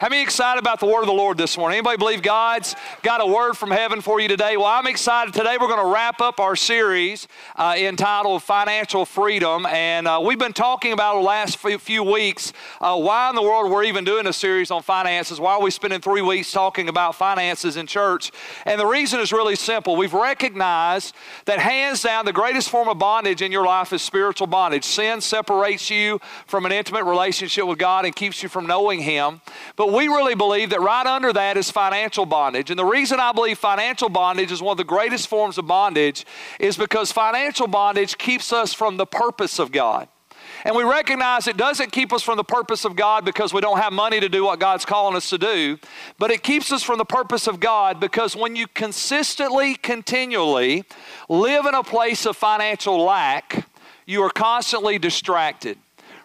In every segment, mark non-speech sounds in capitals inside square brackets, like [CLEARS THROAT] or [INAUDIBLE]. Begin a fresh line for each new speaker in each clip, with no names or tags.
How many excited about the word of the Lord this morning? Anybody believe God's got a word from heaven for you today? Well, I'm excited. Today we're going to wrap up our series uh, entitled Financial Freedom. And uh, we've been talking about the last few weeks uh, why in the world we're even doing a series on finances. Why are we spending three weeks talking about finances in church? And the reason is really simple. We've recognized that hands down, the greatest form of bondage in your life is spiritual bondage. Sin separates you from an intimate relationship with God and keeps you from knowing Him. But we really believe that right under that is financial bondage. And the reason I believe financial bondage is one of the greatest forms of bondage is because financial bondage keeps us from the purpose of God. And we recognize it doesn't keep us from the purpose of God because we don't have money to do what God's calling us to do, but it keeps us from the purpose of God because when you consistently, continually live in a place of financial lack, you are constantly distracted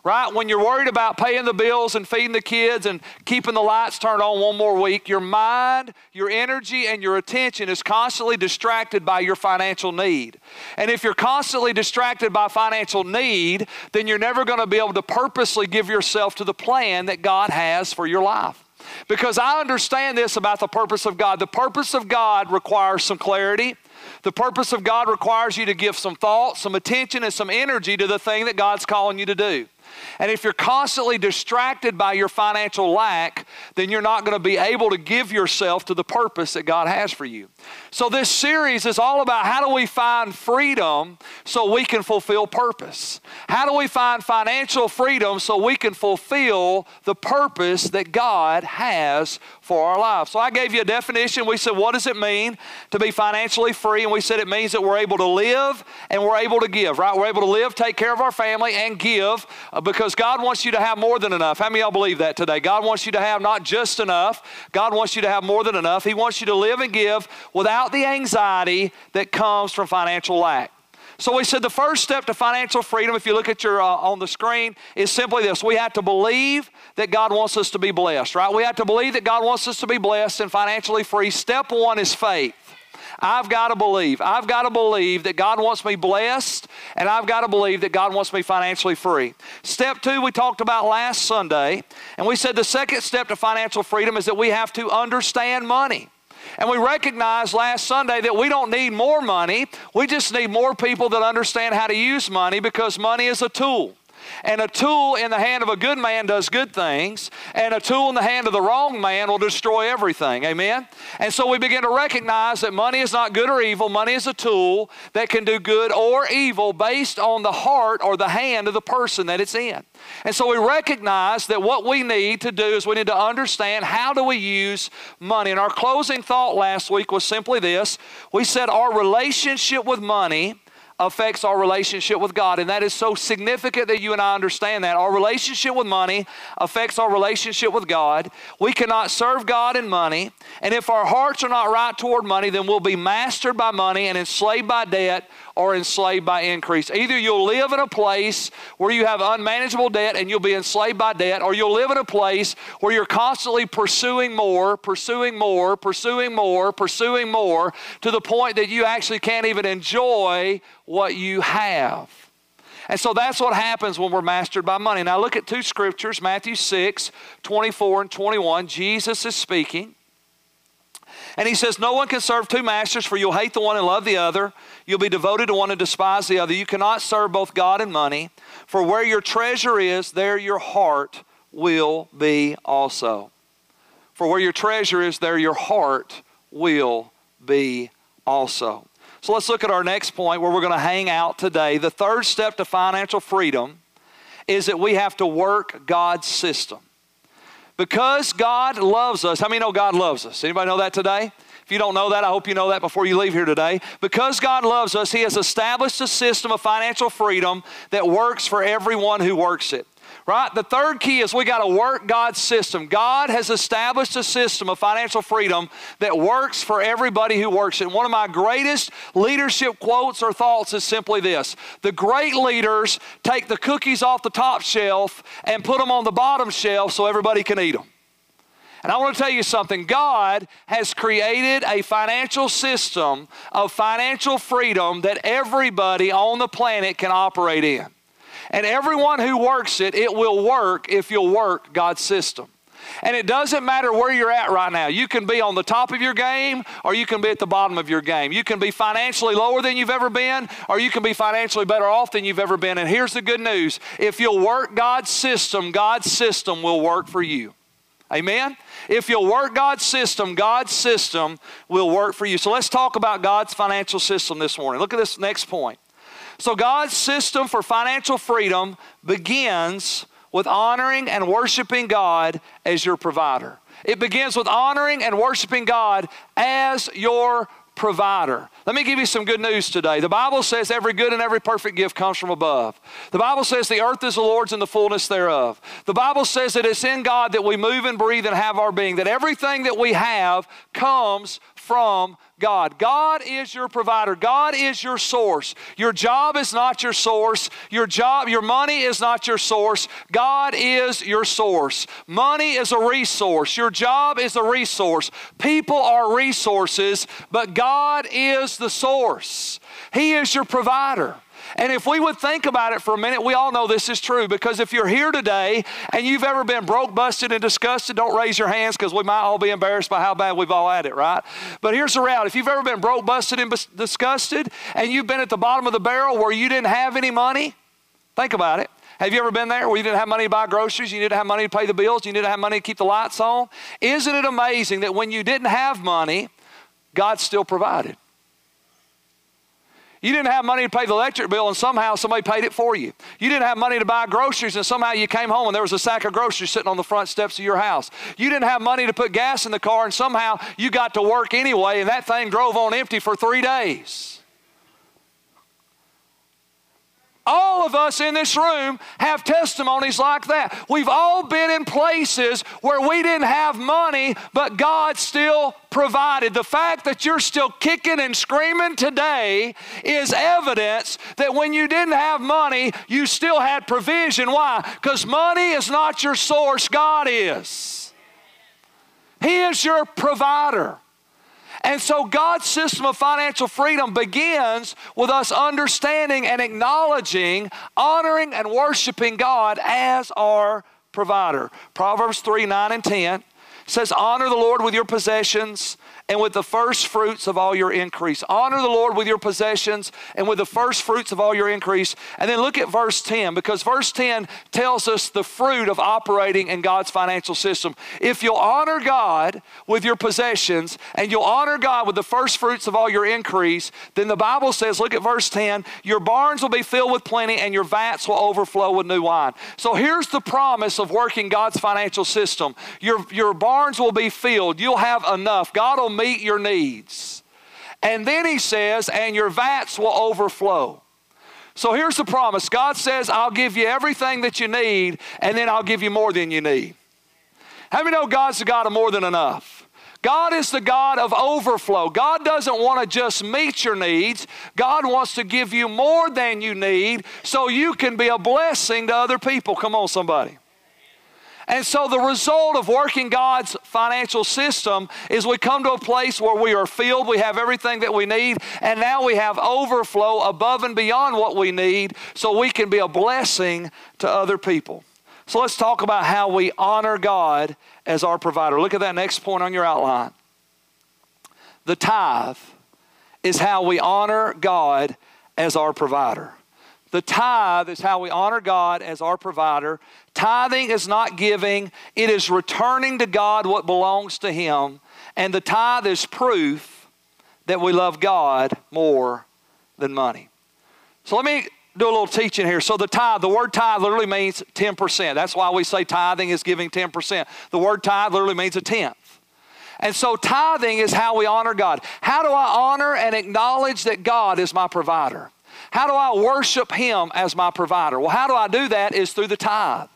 right? When you're worried about paying the bills and feeding the kids and keeping the lights turned on one more week, your mind, your energy, and your attention is constantly distracted by your financial need. And if you're constantly distracted by financial need, then you're never going to be able to purposely give yourself to the plan that God has for your life. Because I understand this about the purpose of God. The purpose of God requires some clarity. The purpose of God requires you to give some thought, some attention, and some energy to the thing that God's calling you to do. And if you're constantly distracted by your financial lack, then you're not going to be able to give yourself to the purpose that God has for you. So, this series is all about how do we find freedom so we can fulfill purpose? How do we find financial freedom so we can fulfill the purpose that God has for our lives? So, I gave you a definition. We said, what does it mean to be financially free? And we said it means that we're able to live and we're able to give, right? We're able to live, take care of our family, and give uh, because God wants you to have more than enough. How many y'all believe that today? God wants you to have not just enough, God wants you to have more than enough. He wants you to live and give without the anxiety that comes from financial lack. So we said the first step to financial freedom, if you look at your uh, on the screen, is simply this: we have to believe that God wants us to be blessed. Right? We have to believe that God wants us to be blessed and financially free. Step one is faith. I've got to believe. I've got to believe that God wants me blessed, and I've got to believe that God wants me financially free. Step two, we talked about last Sunday, and we said the second step to financial freedom is that we have to understand money. And we recognized last Sunday that we don't need more money. We just need more people that understand how to use money because money is a tool. And a tool in the hand of a good man does good things, and a tool in the hand of the wrong man will destroy everything. Amen? And so we begin to recognize that money is not good or evil. Money is a tool that can do good or evil based on the heart or the hand of the person that it's in. And so we recognize that what we need to do is we need to understand how do we use money. And our closing thought last week was simply this we said our relationship with money affects our relationship with God. And that is so significant that you and I understand that. Our relationship with money affects our relationship with God. We cannot serve God in money. And if our hearts are not right toward money, then we'll be mastered by money and enslaved by debt or enslaved by increase. Either you'll live in a place where you have unmanageable debt and you'll be enslaved by debt, or you'll live in a place where you're constantly pursuing more, pursuing more, pursuing more, pursuing more, to the point that you actually can't even enjoy what you have. And so that's what happens when we're mastered by money. Now look at two scriptures Matthew 6, 24 and 21. Jesus is speaking. And he says, No one can serve two masters, for you'll hate the one and love the other. You'll be devoted to one and despise the other. You cannot serve both God and money, for where your treasure is, there your heart will be also. For where your treasure is, there your heart will be also. So let's look at our next point where we're going to hang out today. The third step to financial freedom is that we have to work God's system. Because God loves us, how many know God loves us? Anybody know that today? If you don't know that, I hope you know that before you leave here today. Because God loves us, He has established a system of financial freedom that works for everyone who works it. Right? The third key is we got to work God's system. God has established a system of financial freedom that works for everybody who works it. One of my greatest leadership quotes or thoughts is simply this The great leaders take the cookies off the top shelf and put them on the bottom shelf so everybody can eat them. And I want to tell you something God has created a financial system of financial freedom that everybody on the planet can operate in. And everyone who works it, it will work if you'll work God's system. And it doesn't matter where you're at right now. You can be on the top of your game or you can be at the bottom of your game. You can be financially lower than you've ever been or you can be financially better off than you've ever been. And here's the good news if you'll work God's system, God's system will work for you. Amen? If you'll work God's system, God's system will work for you. So let's talk about God's financial system this morning. Look at this next point. So, God's system for financial freedom begins with honoring and worshiping God as your provider. It begins with honoring and worshiping God as your provider. Let me give you some good news today. The Bible says every good and every perfect gift comes from above. The Bible says the earth is the Lord's and the fullness thereof. The Bible says that it's in God that we move and breathe and have our being, that everything that we have comes from God. God is your provider. God is your source. Your job is not your source. Your job, your money is not your source. God is your source. Money is a resource. Your job is a resource. People are resources, but God is the source. He is your provider. And if we would think about it for a minute, we all know this is true because if you're here today and you've ever been broke, busted, and disgusted, don't raise your hands because we might all be embarrassed by how bad we've all had it, right? But here's the reality if you've ever been broke, busted, and disgusted, and you've been at the bottom of the barrel where you didn't have any money, think about it. Have you ever been there where you didn't have money to buy groceries, you didn't have money to pay the bills, you didn't have money to keep the lights on? Isn't it amazing that when you didn't have money, God still provided? You didn't have money to pay the electric bill, and somehow somebody paid it for you. You didn't have money to buy groceries, and somehow you came home and there was a sack of groceries sitting on the front steps of your house. You didn't have money to put gas in the car, and somehow you got to work anyway, and that thing drove on empty for three days. All of us in this room have testimonies like that. We've all been in places where we didn't have money, but God still provided. The fact that you're still kicking and screaming today is evidence that when you didn't have money, you still had provision. Why? Because money is not your source, God is. He is your provider. And so God's system of financial freedom begins with us understanding and acknowledging, honoring, and worshiping God as our provider. Proverbs 3 9 and 10 says, Honor the Lord with your possessions and with the first fruits of all your increase. Honor the Lord with your possessions and with the first fruits of all your increase. And then look at verse 10 because verse 10 tells us the fruit of operating in God's financial system. If you'll honor God with your possessions and you'll honor God with the first fruits of all your increase, then the Bible says, look at verse 10, your barns will be filled with plenty and your vats will overflow with new wine. So here's the promise of working God's financial system. Your, your barns will be filled. You'll have enough. God will meet your needs. And then he says, and your vats will overflow. So here's the promise God says, I'll give you everything that you need, and then I'll give you more than you need. How many know God's the God of more than enough? God is the God of overflow. God doesn't want to just meet your needs. God wants to give you more than you need so you can be a blessing to other people. Come on, somebody. And so the result of working God's financial system is we come to a place where we are filled, we have everything that we need, and now we have overflow above and beyond what we need so we can be a blessing to other people. So let's talk about how we honor God as our provider. Look at that next point on your outline. The tithe is how we honor God as our provider. The tithe is how we honor God as our provider. Tithing is not giving, it is returning to God what belongs to Him. And the tithe is proof that we love God more than money. So let me do a little teaching here. So the tithe, the word tithe literally means 10%. That's why we say tithing is giving 10%. The word tithe literally means a tenth. And so tithing is how we honor God. How do I honor and acknowledge that God is my provider? How do I worship Him as my provider? Well, how do I do that is through the tithe.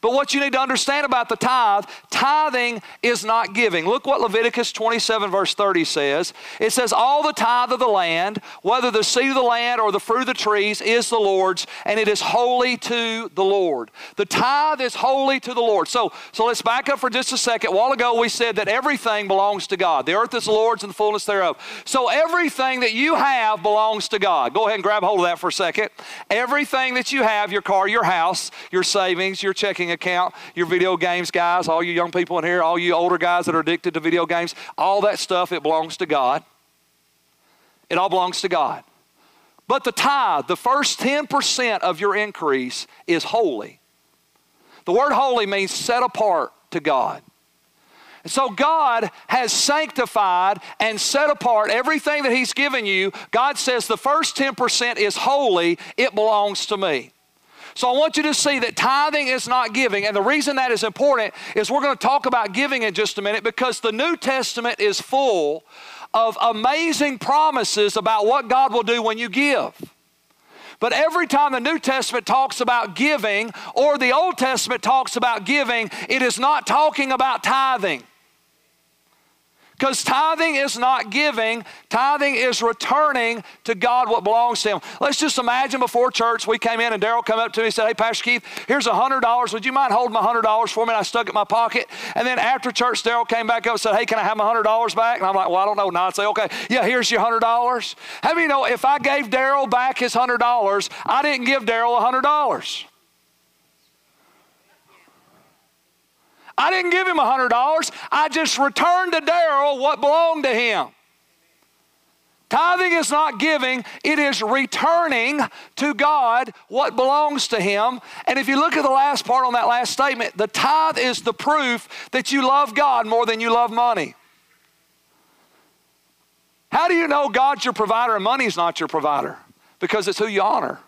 But what you need to understand about the tithe, tithing is not giving. Look what Leviticus 27, verse 30 says. It says, All the tithe of the land, whether the seed of the land or the fruit of the trees, is the Lord's, and it is holy to the Lord. The tithe is holy to the Lord. So, so let's back up for just a second. A while ago, we said that everything belongs to God. The earth is the Lord's and the fullness thereof. So everything that you have belongs to God. Go ahead and grab hold of that for a second. Everything that you have, your car, your house, your savings, your check account, your video games guys, all you young people in here, all you older guys that are addicted to video games, all that stuff, it belongs to God. It all belongs to God. But the tithe, the first 10% of your increase, is holy. The word holy means set apart to God. And so God has sanctified and set apart everything that He's given you. God says the first 10% is holy, it belongs to me. So I want you to see that tithing is not giving. And the reason that is important is we're going to talk about giving in just a minute because the New Testament is full of amazing promises about what God will do when you give. But every time the New Testament talks about giving or the Old Testament talks about giving, it is not talking about tithing. Because tithing is not giving, tithing is returning to God what belongs to Him. Let's just imagine before church, we came in and Daryl came up to me and said, Hey, Pastor Keith, here's $100. Would you mind holding my $100 for me? And I stuck it in my pocket. And then after church, Daryl came back up and said, Hey, can I have my $100 back? And I'm like, Well, I don't know. Now I'd say, Okay, yeah, here's your $100. How many know if I gave Daryl back his $100, I didn't give Daryl $100? I didn't give him $100. I just returned to Daryl what belonged to him. Tithing is not giving, it is returning to God what belongs to Him. And if you look at the last part on that last statement, the tithe is the proof that you love God more than you love money. How do you know God's your provider and money's not your provider? Because it's who you honor,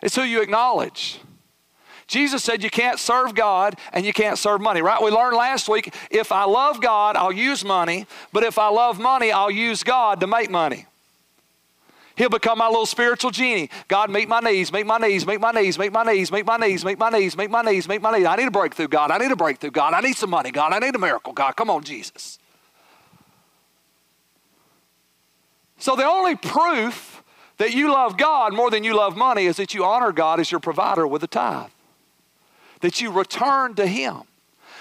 it's who you acknowledge. Jesus said you can't serve God and you can't serve money, right? We learned last week if I love God, I'll use money, but if I love money, I'll use God to make money. He'll become my little spiritual genie. God, meet my needs, meet my needs, meet my needs, meet my needs, meet my needs, meet my needs, meet my needs, meet my needs. I need a breakthrough, God. I need a breakthrough, God. I need some money, God. I need a miracle, God. Come on, Jesus. So the only proof that you love God more than you love money is that you honor God as your provider with a tithe that you return to Him.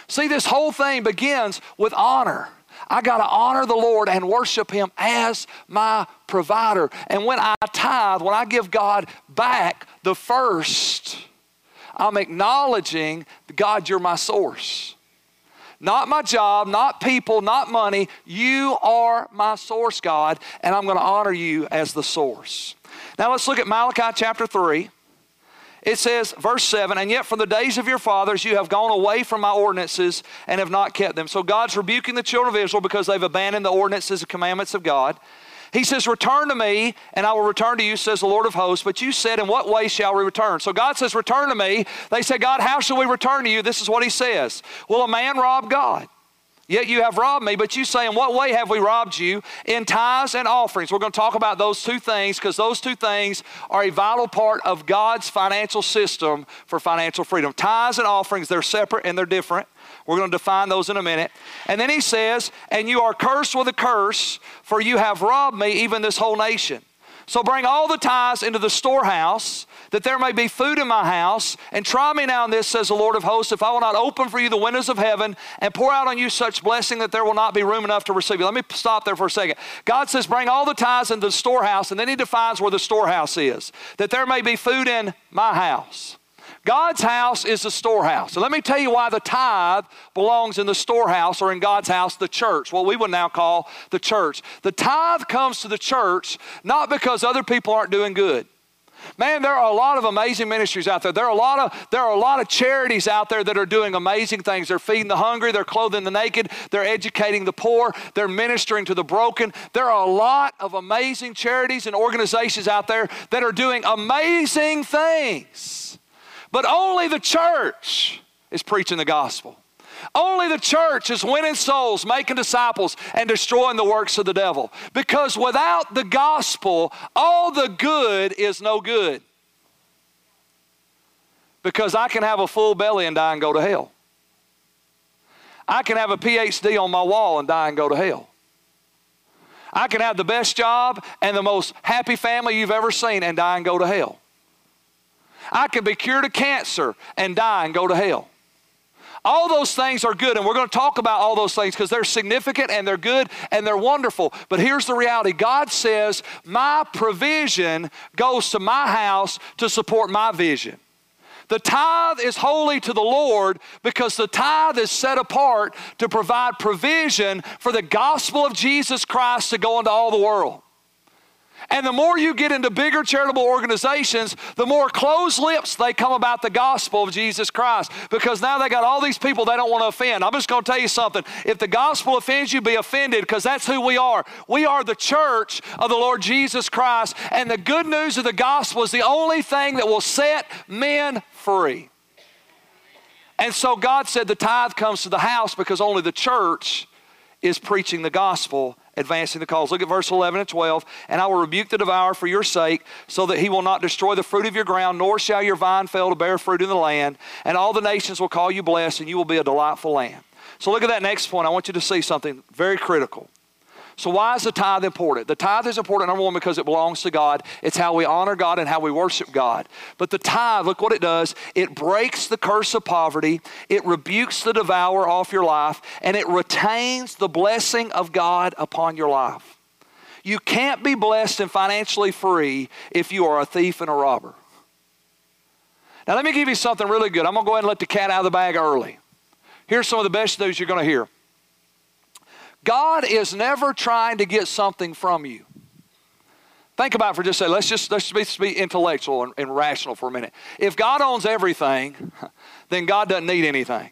See, this whole thing begins with honor. I got to honor the Lord and worship Him as my provider. And when I tithe, when I give God back the first, I'm acknowledging, God, you're my source. Not my job, not people, not money. You are my source, God, and I'm going to honor you as the source. Now let's look at Malachi chapter 3. It says, verse 7, and yet from the days of your fathers you have gone away from my ordinances and have not kept them. So God's rebuking the children of Israel because they've abandoned the ordinances and commandments of God. He says, Return to me, and I will return to you, says the Lord of hosts. But you said, In what way shall we return? So God says, Return to me. They say, God, how shall we return to you? This is what he says. Will a man rob God? Yet you have robbed me, but you say, In what way have we robbed you? In tithes and offerings. We're going to talk about those two things because those two things are a vital part of God's financial system for financial freedom. Tithes and offerings, they're separate and they're different. We're going to define those in a minute. And then he says, And you are cursed with a curse, for you have robbed me, even this whole nation. So bring all the tithes into the storehouse that there may be food in my house. And try me now in this, says the Lord of hosts, if I will not open for you the windows of heaven and pour out on you such blessing that there will not be room enough to receive you. Let me stop there for a second. God says, bring all the tithes into the storehouse, and then He defines where the storehouse is, that there may be food in my house. God's house is the storehouse. So let me tell you why the tithe belongs in the storehouse or in God's house, the church, what we would now call the church. The tithe comes to the church not because other people aren't doing good. Man, there are a lot of amazing ministries out there. There are a lot of there are a lot of charities out there that are doing amazing things. They're feeding the hungry, they're clothing the naked, they're educating the poor, they're ministering to the broken. There are a lot of amazing charities and organizations out there that are doing amazing things. But only the church is preaching the gospel. Only the church is winning souls, making disciples, and destroying the works of the devil. Because without the gospel, all the good is no good. Because I can have a full belly and die and go to hell. I can have a PhD on my wall and die and go to hell. I can have the best job and the most happy family you've ever seen and die and go to hell. I can be cured of cancer and die and go to hell. All those things are good, and we're going to talk about all those things because they're significant and they're good and they're wonderful. But here's the reality God says, My provision goes to my house to support my vision. The tithe is holy to the Lord because the tithe is set apart to provide provision for the gospel of Jesus Christ to go into all the world. And the more you get into bigger charitable organizations, the more closed lips they come about the gospel of Jesus Christ because now they got all these people they don't want to offend. I'm just going to tell you something. If the gospel offends you, be offended because that's who we are. We are the church of the Lord Jesus Christ, and the good news of the gospel is the only thing that will set men free. And so God said the tithe comes to the house because only the church is preaching the gospel advancing the cause. Look at verse 11 and 12. And I will rebuke the devourer for your sake, so that he will not destroy the fruit of your ground, nor shall your vine fail to bear fruit in the land. And all the nations will call you blessed, and you will be a delightful land. So look at that next point. I want you to see something very critical. So, why is the tithe important? The tithe is important, number one, because it belongs to God. It's how we honor God and how we worship God. But the tithe, look what it does it breaks the curse of poverty, it rebukes the devourer off your life, and it retains the blessing of God upon your life. You can't be blessed and financially free if you are a thief and a robber. Now, let me give you something really good. I'm going to go ahead and let the cat out of the bag early. Here's some of the best news you're going to hear. God is never trying to get something from you. Think about for just a second. Let's just, let's just be, intellectual and, and rational for a minute. If God owns everything, [LAUGHS] then God doesn't need anything.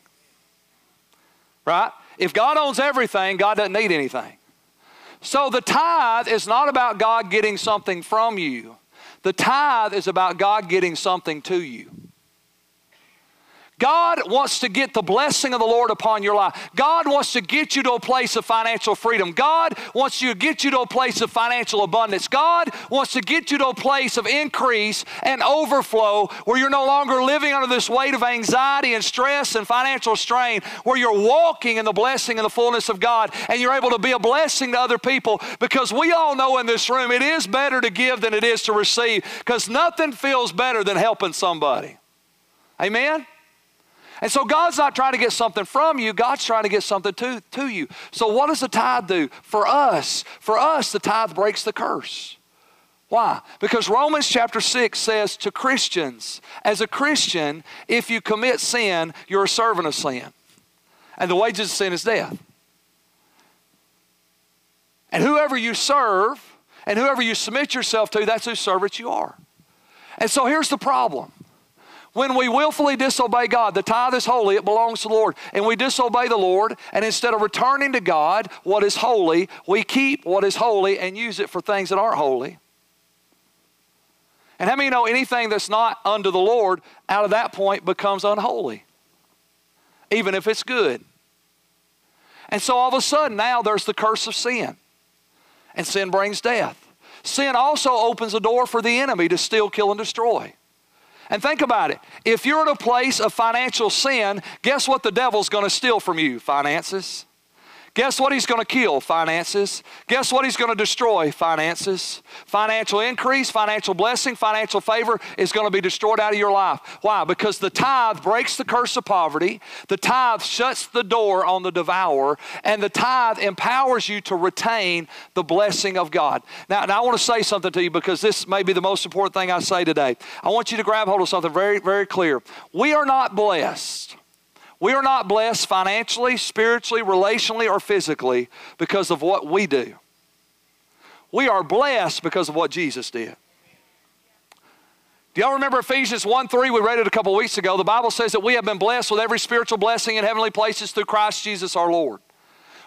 Right? If God owns everything, God doesn't need anything. So the tithe is not about God getting something from you. The tithe is about God getting something to you. God wants to get the blessing of the Lord upon your life. God wants to get you to a place of financial freedom. God wants to get you to a place of financial abundance. God wants to get you to a place of increase and overflow where you're no longer living under this weight of anxiety and stress and financial strain, where you're walking in the blessing and the fullness of God and you're able to be a blessing to other people because we all know in this room it is better to give than it is to receive because nothing feels better than helping somebody. Amen? And so God's not trying to get something from you, God's trying to get something to, to you. So what does the tithe do? For us, for us, the tithe breaks the curse. Why? Because Romans chapter 6 says to Christians, as a Christian, if you commit sin, you're a servant of sin. And the wages of sin is death. And whoever you serve and whoever you submit yourself to, that's whose servant you are. And so here's the problem when we willfully disobey God, the tithe is holy, it belongs to the Lord, and we disobey the Lord, and instead of returning to God what is holy, we keep what is holy and use it for things that aren't holy. And how many know anything that's not under the Lord out of that point becomes unholy, even if it's good? And so all of a sudden now there's the curse of sin, and sin brings death. Sin also opens the door for the enemy to steal, kill, and destroy. And think about it. If you're in a place of financial sin, guess what the devil's going to steal from you? Finances. Guess what he's going to kill? Finances. Guess what he's going to destroy? Finances. Financial increase, financial blessing, financial favor is going to be destroyed out of your life. Why? Because the tithe breaks the curse of poverty, the tithe shuts the door on the devourer, and the tithe empowers you to retain the blessing of God. Now, now I want to say something to you because this may be the most important thing I say today. I want you to grab hold of something very, very clear. We are not blessed we are not blessed financially, spiritually, relationally, or physically because of what we do. We are blessed because of what Jesus did. Do y'all remember Ephesians 1 3? We read it a couple weeks ago. The Bible says that we have been blessed with every spiritual blessing in heavenly places through Christ Jesus our Lord.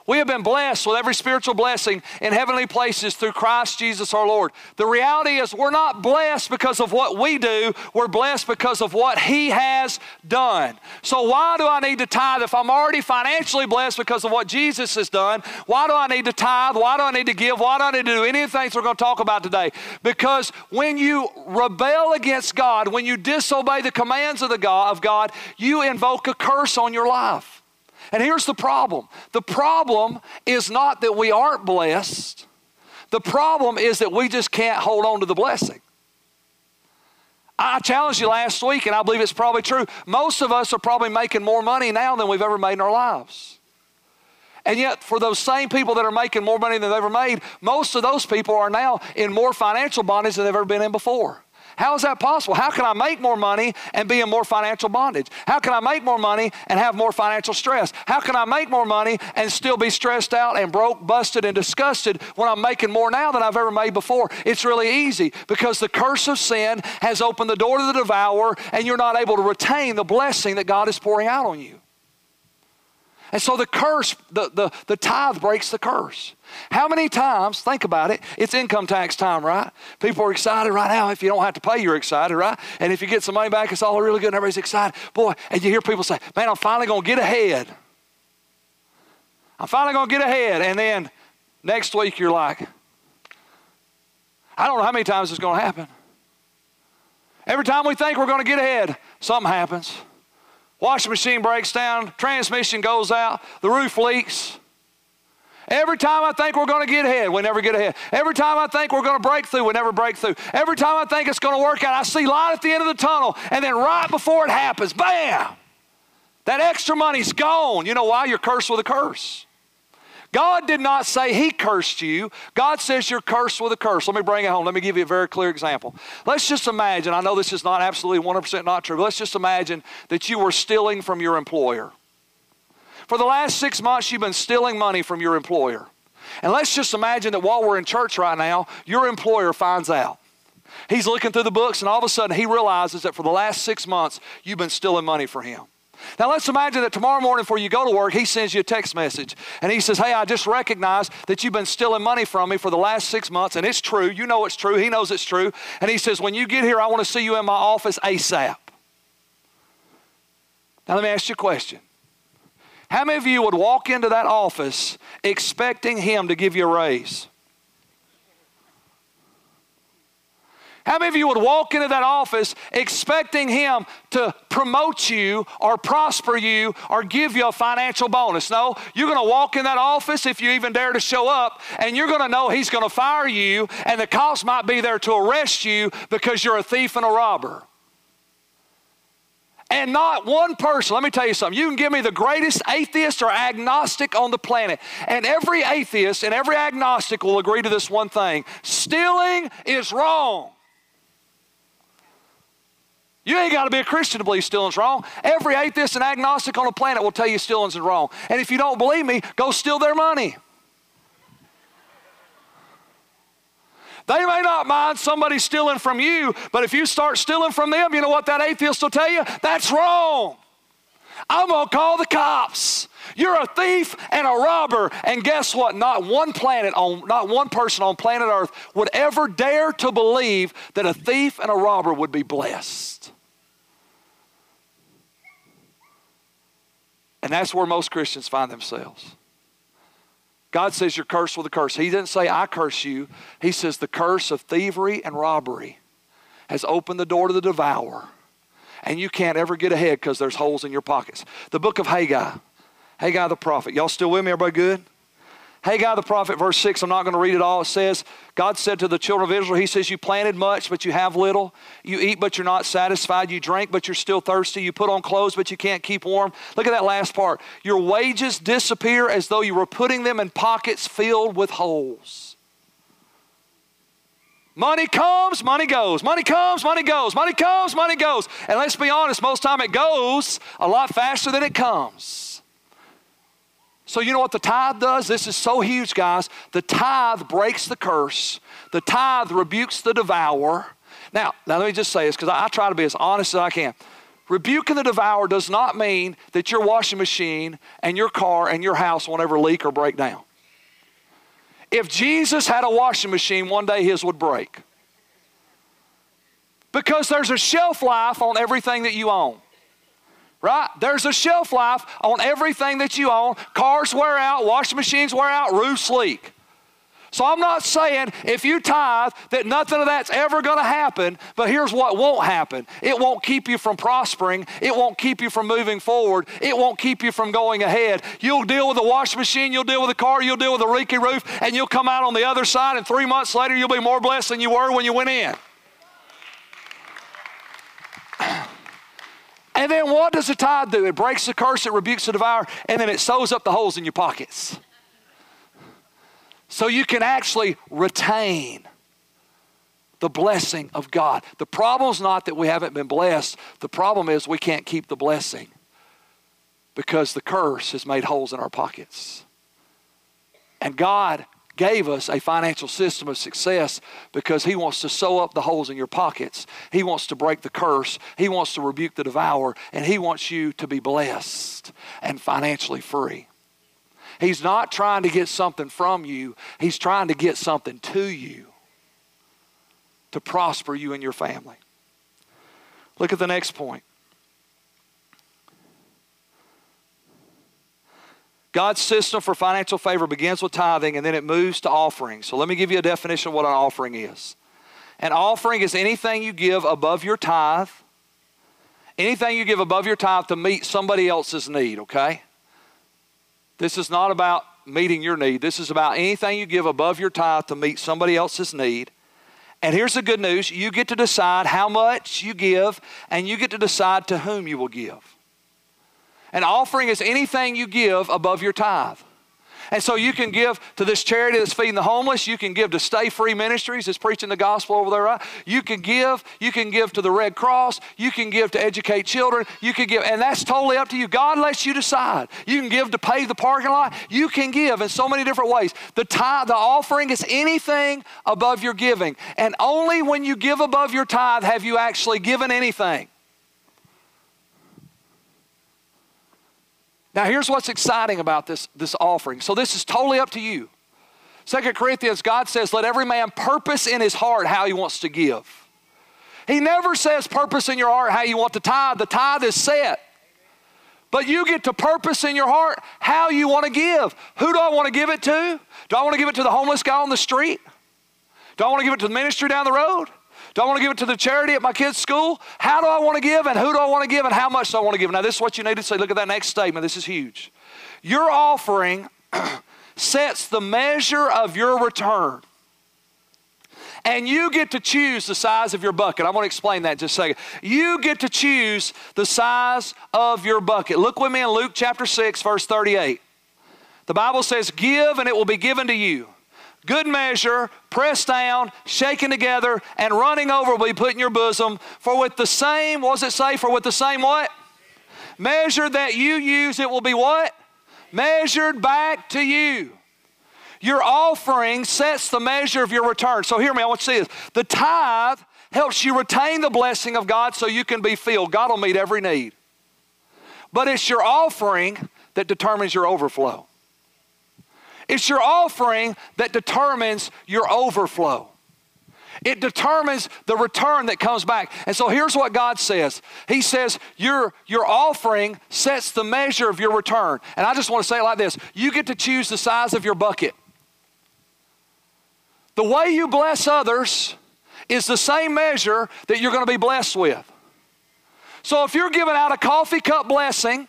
We have been blessed with every spiritual blessing in heavenly places through Christ Jesus our Lord. The reality is, we're not blessed because of what we do, we're blessed because of what He has done. So, why do I need to tithe? If I'm already financially blessed because of what Jesus has done, why do I need to tithe? Why do I need to give? Why do I need to do any of the things we're going to talk about today? Because when you rebel against God, when you disobey the commands of, the God, of God, you invoke a curse on your life. And here's the problem the problem is not that we aren't blessed, the problem is that we just can't hold on to the blessing. I challenged you last week, and I believe it's probably true. Most of us are probably making more money now than we've ever made in our lives. And yet, for those same people that are making more money than they've ever made, most of those people are now in more financial bondage than they've ever been in before. How is that possible? How can I make more money and be in more financial bondage? How can I make more money and have more financial stress? How can I make more money and still be stressed out and broke, busted, and disgusted when I'm making more now than I've ever made before? It's really easy because the curse of sin has opened the door to the devourer and you're not able to retain the blessing that God is pouring out on you. And so the curse, the, the, the tithe breaks the curse. How many times, think about it, it's income tax time, right? People are excited right now. If you don't have to pay, you're excited, right? And if you get some money back, it's all really good and everybody's excited. Boy, and you hear people say, man, I'm finally going to get ahead. I'm finally going to get ahead. And then next week, you're like, I don't know how many times it's going to happen. Every time we think we're going to get ahead, something happens. Washing machine breaks down, transmission goes out, the roof leaks. Every time I think we're going to get ahead, we never get ahead. Every time I think we're going to break through, we never break through. Every time I think it's going to work out, I see light at the end of the tunnel, and then right before it happens, bam! That extra money's gone. You know why? You're cursed with a curse. God did not say He cursed you. God says you're cursed with a curse. Let me bring it home. Let me give you a very clear example. Let's just imagine, I know this is not absolutely 100% not true, but let's just imagine that you were stealing from your employer. For the last six months, you've been stealing money from your employer. And let's just imagine that while we're in church right now, your employer finds out. He's looking through the books, and all of a sudden, he realizes that for the last six months, you've been stealing money from him. Now let's imagine that tomorrow morning before you go to work, he sends you a text message and he says, Hey, I just recognize that you've been stealing money from me for the last six months, and it's true. You know it's true. He knows it's true. And he says, When you get here, I want to see you in my office ASAP. Now let me ask you a question. How many of you would walk into that office expecting him to give you a raise? How many of you would walk into that office expecting him to promote you or prosper you or give you a financial bonus? No, you're going to walk in that office if you even dare to show up, and you're going to know he's going to fire you, and the cops might be there to arrest you because you're a thief and a robber. And not one person, let me tell you something. You can give me the greatest atheist or agnostic on the planet, and every atheist and every agnostic will agree to this one thing stealing is wrong. You ain't got to be a Christian to believe stealing's wrong. Every atheist and agnostic on the planet will tell you stealing's wrong. And if you don't believe me, go steal their money. They may not mind somebody stealing from you, but if you start stealing from them, you know what that atheist will tell you? That's wrong. I'm going to call the cops. You're a thief and a robber. And guess what? Not one planet on, not one person on planet Earth would ever dare to believe that a thief and a robber would be blessed. And that's where most Christians find themselves. God says you're cursed with a curse. He didn't say, I curse you. He says the curse of thievery and robbery has opened the door to the devourer. And you can't ever get ahead because there's holes in your pockets. The book of Haggai, Haggai the prophet. Y'all still with me? Everybody good? Haggai the prophet, verse 6, I'm not going to read it all. It says, God said to the children of Israel, He says, You planted much, but you have little. You eat, but you're not satisfied. You drink, but you're still thirsty. You put on clothes, but you can't keep warm. Look at that last part. Your wages disappear as though you were putting them in pockets filled with holes. Money comes, money goes. Money comes, money goes. Money comes, money goes. And let's be honest, most time it goes a lot faster than it comes. So, you know what the tithe does? This is so huge, guys. The tithe breaks the curse, the tithe rebukes the devourer. Now, now let me just say this because I, I try to be as honest as I can. Rebuking the devourer does not mean that your washing machine and your car and your house won't ever leak or break down. If Jesus had a washing machine, one day his would break. Because there's a shelf life on everything that you own right? There's a shelf life on everything that you own. Cars wear out, washing machines wear out, roofs leak. So I'm not saying if you tithe that nothing of that's ever going to happen, but here's what won't happen. It won't keep you from prospering. It won't keep you from moving forward. It won't keep you from going ahead. You'll deal with the washing machine, you'll deal with the car, you'll deal with the leaky roof, and you'll come out on the other side, and three months later, you'll be more blessed than you were when you went in. And then what does the tithe do? It breaks the curse, it rebukes the devourer, and then it sews up the holes in your pockets. So you can actually retain the blessing of God. The problem is not that we haven't been blessed, the problem is we can't keep the blessing because the curse has made holes in our pockets. And God gave us a financial system of success because He wants to sew up the holes in your pockets. He wants to break the curse. He wants to rebuke the devourer. And He wants you to be blessed and financially free. He's not trying to get something from you, He's trying to get something to you to prosper you and your family. Look at the next point. God's system for financial favor begins with tithing and then it moves to offering. So let me give you a definition of what an offering is. An offering is anything you give above your tithe, anything you give above your tithe to meet somebody else's need, okay? This is not about meeting your need. This is about anything you give above your tithe to meet somebody else's need. And here's the good news you get to decide how much you give, and you get to decide to whom you will give. An offering is anything you give above your tithe. And so you can give to this charity that's feeding the homeless. You can give to Stay Free Ministries that's preaching the gospel over there. You can give. You can give to the Red Cross. You can give to educate children. You can give, and that's totally up to you. God lets you decide. You can give to pay the parking lot. You can give in so many different ways. The tithe, the offering is anything above your giving, and only when you give above your tithe have you actually given anything. Now, here's what's exciting about this, this offering. So, this is totally up to you. Second Corinthians, God says, Let every man purpose in his heart how he wants to give. He never says purpose in your heart how you want to tithe. The tithe is set. But you get to purpose in your heart how you want to give. Who do I want to give it to? Do I want to give it to the homeless guy on the street? Do I want to give it to the ministry down the road? Do I want to give it to the charity at my kid's school? How do I want to give and who do I want to give and how much do I want to give? Now, this is what you need to say. Look at that next statement. This is huge. Your offering [CLEARS THROAT] sets the measure of your return. And you get to choose the size of your bucket. I'm going to explain that in just a second. You get to choose the size of your bucket. Look with me in Luke chapter 6, verse 38. The Bible says, Give and it will be given to you good measure, pressed down, shaken together, and running over will be put in your bosom. For with the same, what does it say? For with the same what? Measure that you use, it will be what? Measured back to you. Your offering sets the measure of your return. So hear me, I want you to see this. The tithe helps you retain the blessing of God so you can be filled. God will meet every need. But it's your offering that determines your overflow. It's your offering that determines your overflow. It determines the return that comes back. And so here's what God says He says, Your, your offering sets the measure of your return. And I just want to say it like this you get to choose the size of your bucket. The way you bless others is the same measure that you're going to be blessed with. So if you're giving out a coffee cup blessing,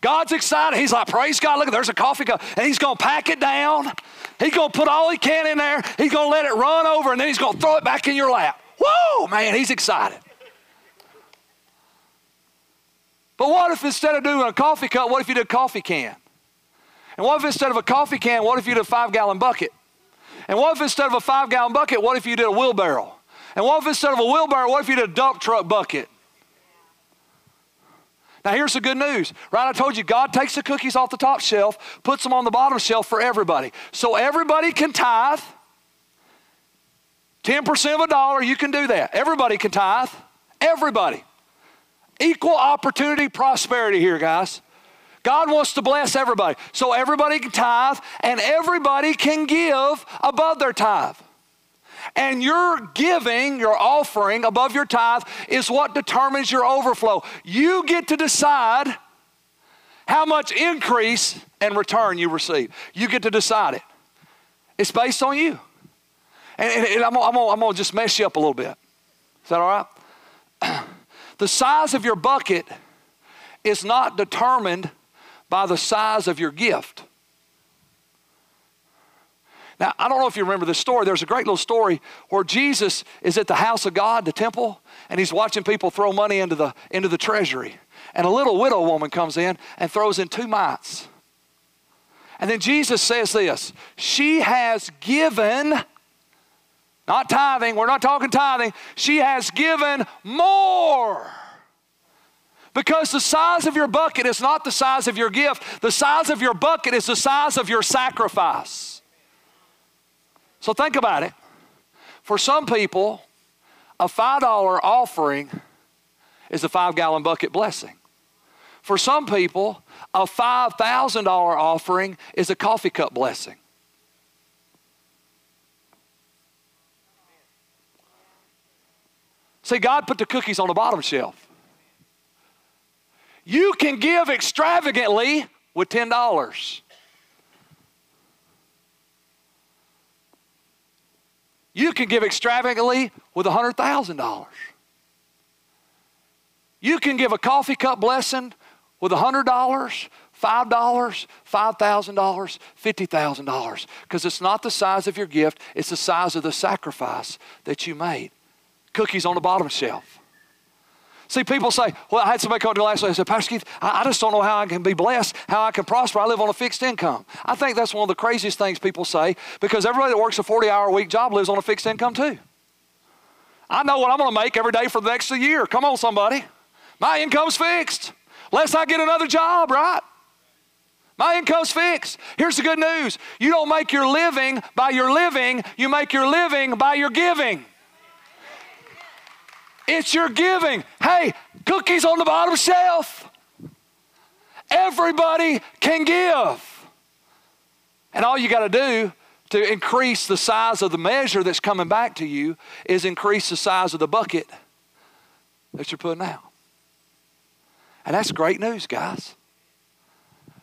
God's excited. He's like, praise God, look, there's a coffee cup. And he's going to pack it down. He's going to put all he can in there. He's going to let it run over, and then he's going to throw it back in your lap. Whoa, man, he's excited. But what if instead of doing a coffee cup, what if you did a coffee can? And what if instead of a coffee can, what if you did a five gallon bucket? And what if instead of a five gallon bucket, what if you did a wheelbarrow? And what if instead of a wheelbarrow, what if you did a dump truck bucket? Now, here's the good news, right? I told you God takes the cookies off the top shelf, puts them on the bottom shelf for everybody. So everybody can tithe. 10% of a dollar, you can do that. Everybody can tithe. Everybody. Equal opportunity prosperity here, guys. God wants to bless everybody. So everybody can tithe and everybody can give above their tithe. And your giving, your offering above your tithe is what determines your overflow. You get to decide how much increase and return you receive. You get to decide it. It's based on you. And, and, and I'm, I'm, I'm going to just mess you up a little bit. Is that all right? [CLEARS THROAT] the size of your bucket is not determined by the size of your gift. Now, I don't know if you remember this story. There's a great little story where Jesus is at the house of God, the temple, and he's watching people throw money into the, into the treasury. And a little widow woman comes in and throws in two mites. And then Jesus says this She has given not tithing, we're not talking tithing, she has given more. Because the size of your bucket is not the size of your gift, the size of your bucket is the size of your sacrifice. So think about it. For some people, a $5 offering is a five gallon bucket blessing. For some people, a $5,000 offering is a coffee cup blessing. See, God put the cookies on the bottom shelf. You can give extravagantly with $10. You can give extravagantly with $100,000. You can give a coffee cup blessing with $100, $5, $5,000, $50,000 because it's not the size of your gift, it's the size of the sacrifice that you made cookies on the bottom shelf. See, people say, well, I had somebody come to me last week and said, Pastor Keith, I, I, just don't know how I can be blessed, how I can prosper. I live on a fixed income. I think that's one of the craziest things people say because everybody that works a 40 hour a week job lives on a fixed income too. I know what I'm going to make every day for the next year. Come on, somebody. My income's fixed. Unless I get another job, right? My income's fixed. Here's the good news you don't make your living by your living, you make your living by your giving. It's your giving. Hey, cookies on the bottom shelf. Everybody can give. And all you got to do to increase the size of the measure that's coming back to you is increase the size of the bucket that you're putting out. And that's great news, guys.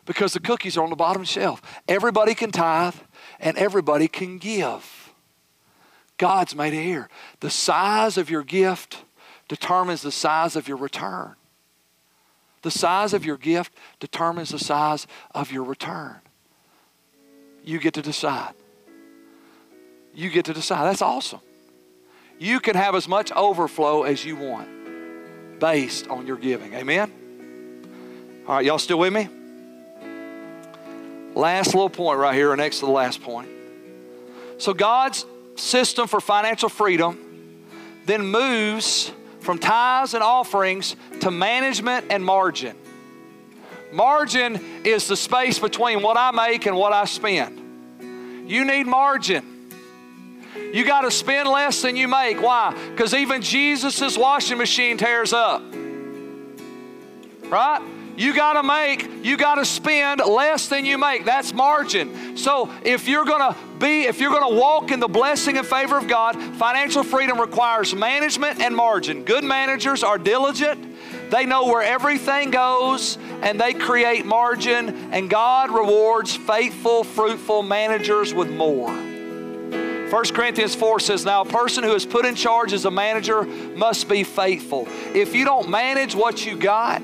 Because the cookies are on the bottom shelf. Everybody can tithe and everybody can give. God's made it here. The size of your gift determines the size of your return. The size of your gift determines the size of your return. You get to decide. You get to decide. That's awesome. You can have as much overflow as you want based on your giving. Amen? All right, y'all still with me? Last little point right here, or next to the last point. So, God's system for financial freedom then moves from tithes and offerings to management and margin. Margin is the space between what I make and what I spend. You need margin. You got to spend less than you make. Why? Because even Jesus' washing machine tears up. Right? You got to make, you got to spend less than you make. That's margin. So if you're going to be, if you're going to walk in the blessing and favor of God, financial freedom requires management and margin. Good managers are diligent. They know where everything goes and they create margin, and God rewards faithful, fruitful managers with more. 1 Corinthians 4 says, Now a person who is put in charge as a manager must be faithful. If you don't manage what you got,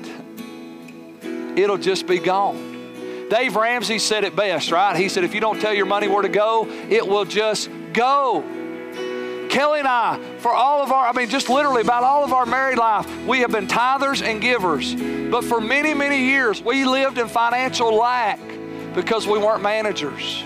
it'll just be gone. Dave Ramsey said it best, right? He said, if you don't tell your money where to go, it will just go. Kelly and I, for all of our, I mean, just literally about all of our married life, we have been tithers and givers. But for many, many years, we lived in financial lack because we weren't managers.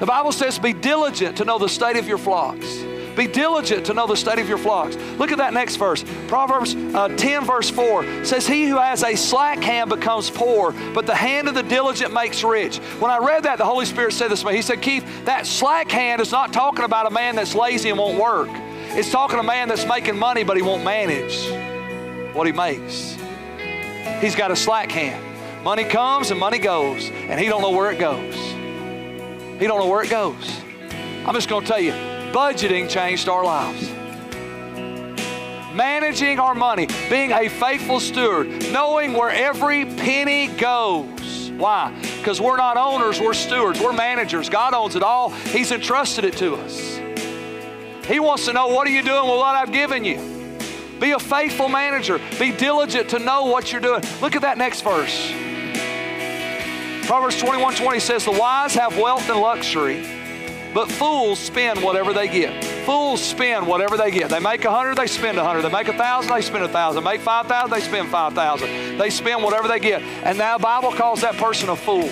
The Bible says, be diligent to know the state of your flocks. Be diligent to know the state of your flocks. Look at that next verse. Proverbs uh, 10, verse 4 says, He who has a slack hand becomes poor, but the hand of the diligent makes rich. When I read that, the Holy Spirit said this to me. He said, Keith, that slack hand is not talking about a man that's lazy and won't work. It's talking a man that's making money, but he won't manage what he makes. He's got a slack hand. Money comes and money goes, and he don't know where it goes. He don't know where it goes. I'm just going to tell you, budgeting changed our lives. Managing our money, being a faithful steward, knowing where every penny goes. Why? Because we're not owners, we're stewards, we're managers. God owns it all, He's entrusted it to us. He wants to know what are you doing with what I've given you. Be a faithful manager. Be diligent to know what you're doing. Look at that next verse. Proverbs 21 20 says, The wise have wealth and luxury but fools spend whatever they get. Fools spend whatever they get. They make a hundred, they spend a hundred. They make a thousand, they spend a thousand. Make five thousand, they spend five thousand. They spend whatever they get. And now the Bible calls that person a fool.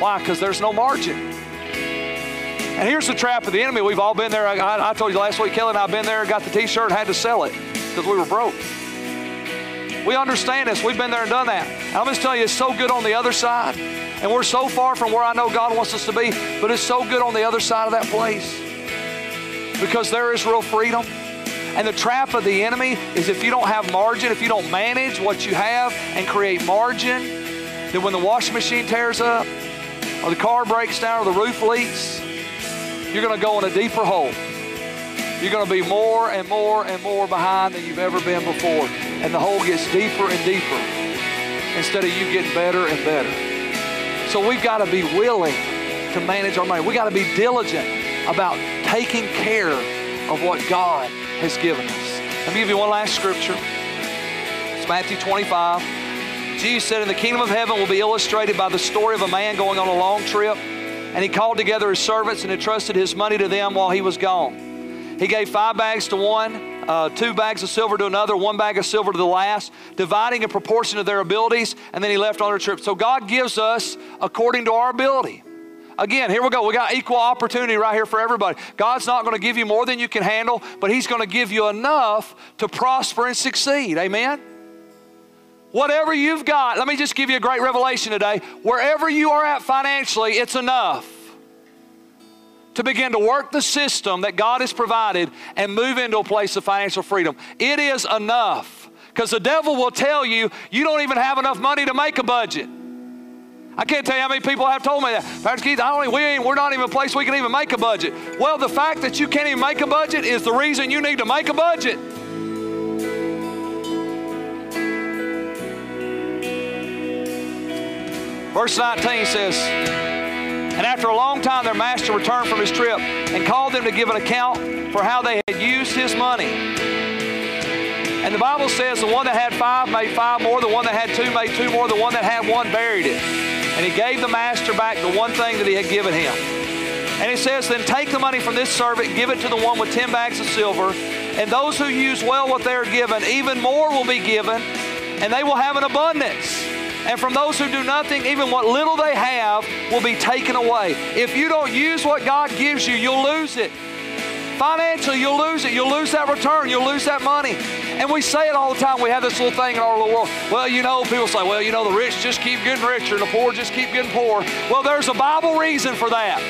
Why? Because there's no margin. And here's the trap of the enemy. We've all been there. I, I told you last week, Kelly and I have been there, got the t shirt, had to sell it because we were broke. We understand this. We've been there and done that. And I'm just telling you, it's so good on the other side. And we're so far from where I know God wants us to be, but it's so good on the other side of that place because there is real freedom. And the trap of the enemy is if you don't have margin, if you don't manage what you have and create margin, then when the washing machine tears up, or the car breaks down, or the roof leaks, you're going to go in a deeper hole. You're going to be more and more and more behind than you've ever been before. And the hole gets deeper and deeper instead of you getting better and better. So we've got to be willing to manage our money. We've got to be diligent about taking care of what God has given us. Let me give you one last scripture. It's Matthew 25. Jesus said, "In the kingdom of heaven will be illustrated by the story of a man going on a long trip, and he called together his servants and entrusted his money to them while he was gone. He gave five bags to one, uh, two bags of silver to another, one bag of silver to the last, dividing in proportion of their abilities, and then he left on a trip. So God gives us according to our ability. Again, here we go. We got equal opportunity right here for everybody. God's not going to give you more than you can handle, but He's going to give you enough to prosper and succeed. Amen? Whatever you've got, let me just give you a great revelation today. Wherever you are at financially, it's enough to begin to work the system that God has provided and move into a place of financial freedom. It is enough. Because the devil will tell you, you don't even have enough money to make a budget. I can't tell you how many people have told me that. Pastor Keith, I don't, we ain't, we're not even a place we can even make a budget. Well, the fact that you can't even make a budget is the reason you need to make a budget. Verse 19 says, And after a long time their master returned from his trip and called them to give an account for how they had used his money. And the Bible says the one that had five made five more, the one that had two made two more, the one that had one buried it. And he gave the master back the one thing that he had given him. And he says, Then take the money from this servant, give it to the one with ten bags of silver, and those who use well what they are given, even more will be given, and they will have an abundance. And from those who do nothing, even what little they have will be taken away. If you don't use what God gives you, you'll lose it. Financially, you'll lose it. You'll lose that return. You'll lose that money. And we say it all the time. We have this little thing in our little world. Well, you know, people say, well, you know, the rich just keep getting richer and the poor just keep getting poor. Well, there's a Bible reason for that.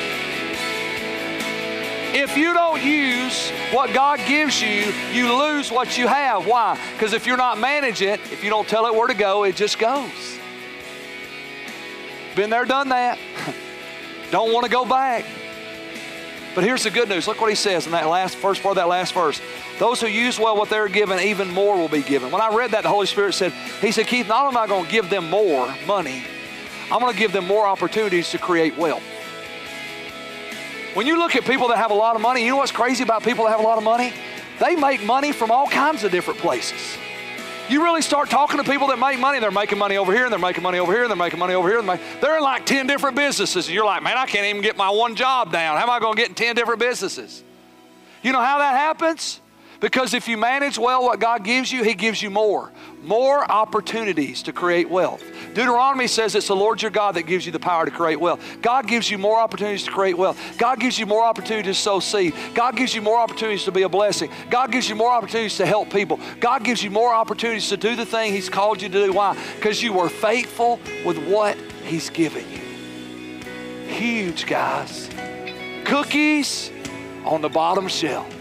If you don't use what God gives you, you lose what you have. Why? Because if you're not managing it, if you don't tell it where to go, it just goes. Been there, done that. don't want to go back. But here's the good news. Look what he says in that last first part of that last verse. Those who use well what they're given, even more will be given. When I read that, the Holy Spirit said, He said, Keith, not only am I going to give them more money, I'm going to give them more opportunities to create wealth. When you look at people that have a lot of money, you know what's crazy about people that have a lot of money? They make money from all kinds of different places. You really start talking to people that make money, they're making money over here, and they're making money over here, and they're making money over here. And they're in like 10 different businesses. And you're like, man, I can't even get my one job down. How am I going to get in 10 different businesses? You know how that happens? Because if you manage well what God gives you, He gives you more. More opportunities to create wealth. Deuteronomy says it's the Lord your God that gives you the power to create wealth. God gives you more opportunities to create wealth. God gives you more opportunities to sow seed. God gives you more opportunities to be a blessing. God gives you more opportunities to help people. God gives you more opportunities to do the thing He's called you to do. Why? Because you were faithful with what He's given you. Huge, guys. Cookies on the bottom shelf.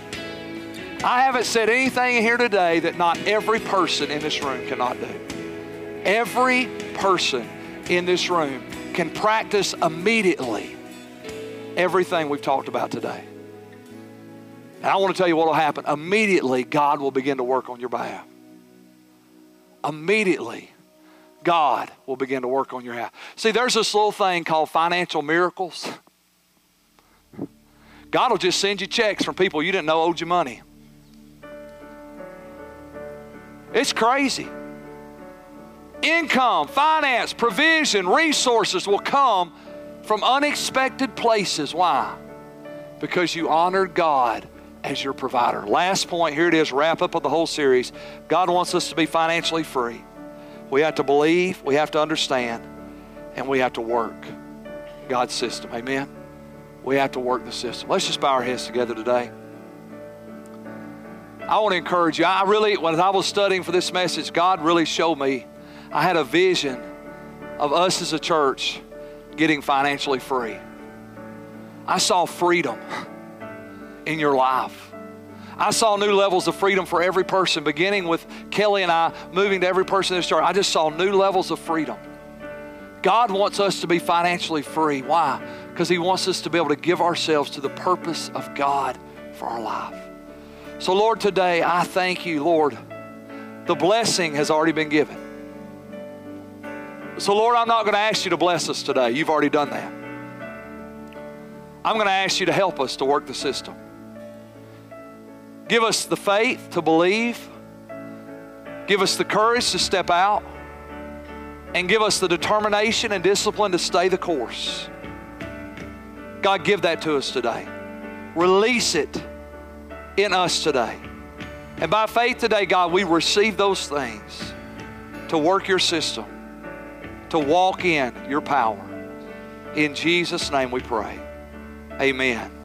I haven't said anything here today that not every person in this room cannot do. Every person in this room can practice immediately everything we've talked about today. And I want to tell you what will happen. Immediately, God will begin to work on your behalf. Immediately, God will begin to work on your behalf. See, there's this little thing called financial miracles. God will just send you checks from people you didn't know owed you money. It's crazy. Income, finance, provision, resources will come from unexpected places. Why? Because you honored God as your provider. Last point, here it is, wrap up of the whole series. God wants us to be financially free. We have to believe, we have to understand, and we have to work God's system. Amen. we have to work the system. Let's just bow our heads together today. I want to encourage you. I really, when I was studying for this message, God really showed me I had a vision of us as a church getting financially free. I saw freedom in your life. I saw new levels of freedom for every person, beginning with Kelly and I moving to every person in this church. I just saw new levels of freedom. God wants us to be financially free. Why? Because He wants us to be able to give ourselves to the purpose of God for our life. So, Lord, today I thank you, Lord. The blessing has already been given. So, Lord, I'm not going to ask you to bless us today. You've already done that. I'm going to ask you to help us to work the system. Give us the faith to believe. Give us the courage to step out. And give us the determination and discipline to stay the course. God, give that to us today. Release it in us today. And by faith today, God, we receive those things to work your system, to walk in your power. In Jesus' name we pray. Amen.